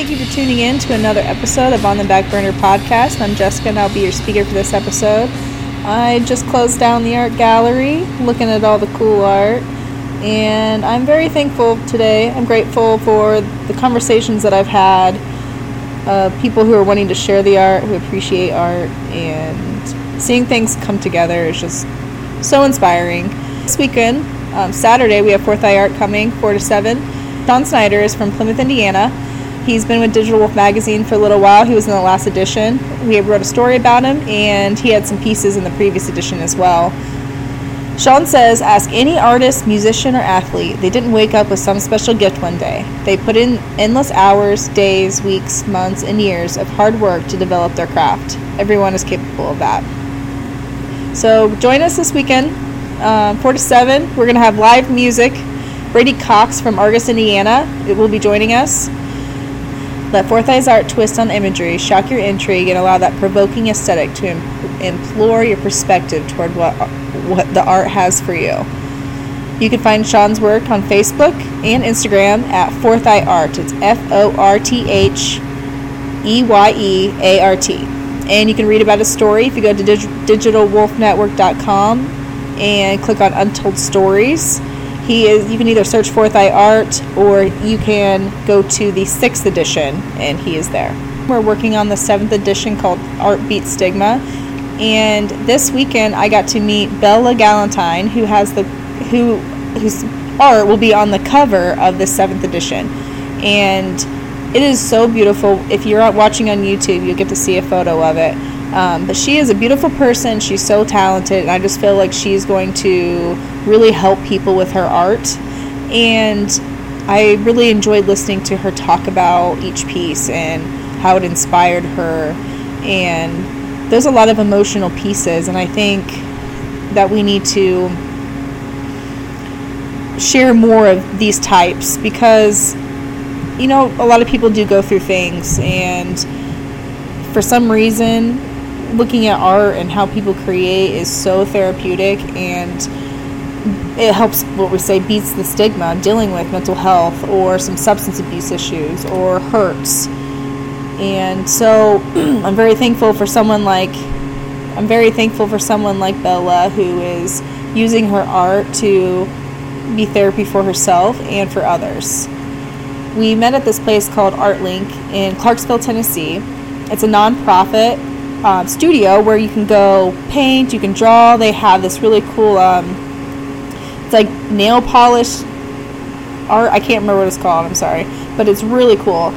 Thank you for tuning in to another episode of On the Back Burner podcast. I'm Jessica and I'll be your speaker for this episode. I just closed down the art gallery, looking at all the cool art, and I'm very thankful today. I'm grateful for the conversations that I've had, uh, people who are wanting to share the art, who appreciate art, and seeing things come together is just so inspiring. This weekend, um, Saturday, we have Forth Eye Art coming, 4 to 7. Don Snyder is from Plymouth, Indiana He's been with Digital Wolf Magazine for a little while. He was in the last edition. We wrote a story about him, and he had some pieces in the previous edition as well. Sean says, Ask any artist, musician, or athlete. They didn't wake up with some special gift one day. They put in endless hours, days, weeks, months, and years of hard work to develop their craft. Everyone is capable of that. So join us this weekend, uh, 4 to 7. We're going to have live music. Brady Koz from Argos, Indiana, it will be joining us. Let Eye's art twist on imagery, shock your intrigue, and allow that provoking aesthetic to Im- implore your perspective toward what, what the art has for you. You can find Sean's work on Facebook and Instagram at Forth Eye Art. It's F O R T H E Y E A R T. And you can read about his story if you go to dig- digitalwolfnetwork.com and click on Untold Stories. He is. You can either search Forth Eye Art or you can go to the sixth edition, and he is there. We're working on the seventh edition called Art Beats Stigma, and this weekend I got to meet Bella Gallentine, who has the who whose art will be on the cover of the seventh edition, and it is so beautiful. If you're watching on YouTube, you'll get to see a photo of it. Um, but she is a beautiful person. She's so talented, and I just feel like she's going to really help people with her art. And I really enjoyed listening to her talk about each piece and how it inspired her. And there's a lot of emotional pieces, and I think that we need to share more of these types because, you know, a lot of people do go through things, and for some reason, looking at art and how people create is so therapeutic and it helps what we say beats the stigma dealing with mental health or some substance abuse issues or hurts. And so i'm very thankful for someone like i'm very thankful for someone like bella who is using her art to be therapy for herself and for others. We met at this place called artlink in clarksville tennessee. It's a nonprofit um, studio where you can go paint, you can draw. They have this really cool, um, it's like nail polish art. I can't remember what it's called. I'm sorry, but it's really cool.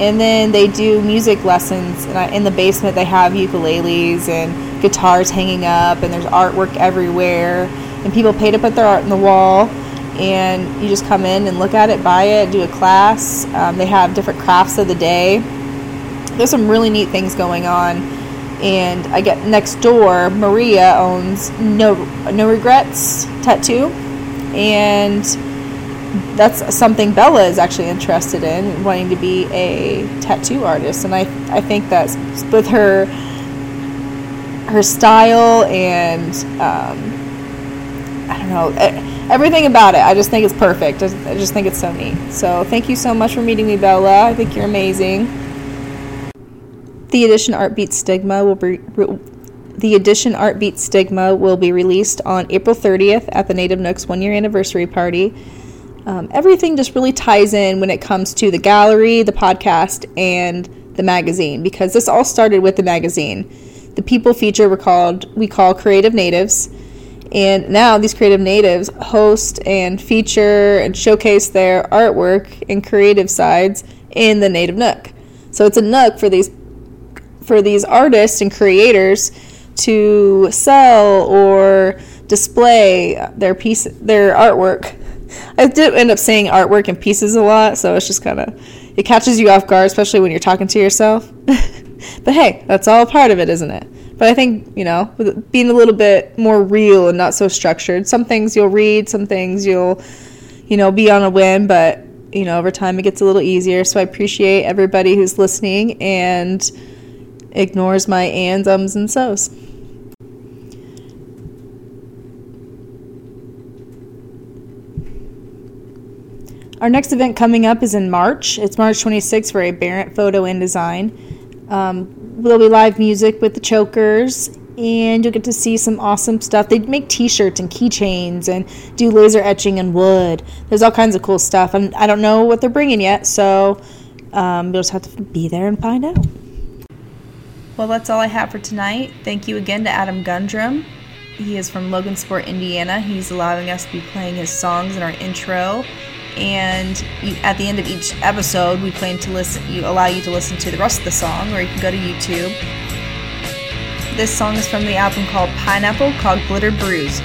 And then they do music lessons. And I, in the basement, they have ukuleles and guitars hanging up, and there's artwork everywhere. And people pay to put their art in the wall. And you just come in and look at it, buy it, do a class. Um, they have different crafts of the day. There's some really neat things going on and I get next door. Maria owns no no regrets tattoo, and that's something Bella is actually interested in, wanting to be a tattoo artist. And I I think that with her her style and um, I don't know everything about it. I just think it's perfect. I just think it's so neat. So thank you so much for meeting me, Bella. I think you're amazing. The edition Art Beats Stigma will be the edition Art Beats Stigma will be released on April 30th at the Native Nooks one year anniversary party. Um, everything just really ties in when it comes to the gallery, the podcast, and the magazine because this all started with the magazine. The people feature were called we call creative natives, and now these creative natives host and feature and showcase their artwork and creative sides in the Native Nook. So it's a nook for these for these artists and creators to sell or display their piece their artwork. I did end up saying artwork and pieces a lot, so it's just kind of it catches you off guard, especially when you're talking to yourself. but hey, that's all part of it, isn't it? But I think you know, being a little bit more real and not so structured. Some things you'll read, some things you'll, you know, be on a whim, but you know, over time it gets a little easier. So I appreciate everybody who's listening and ignores my ands, ums, and so's. Our next event coming up is in March. It's March 26th for a Barrett Photo and Design. Um, there'll be live music with the Chokers, and you'll get to see some awesome stuff. They make T-shirts and keychains and do laser etching and wood. There's all kinds of cool stuff. I'm, I do not know what they're bringing yet, so um, you'll just have to be there and find out. Well, that's all I have for tonight. Thank you again to Adam Gundrum. He is from Logansport, Indiana. He's allowing us to be playing his songs in our intro and at the end of each episode we plan to listen you allow you to listen to the rest of the song or you can go to youtube this song is from the album called pineapple called glitter bruise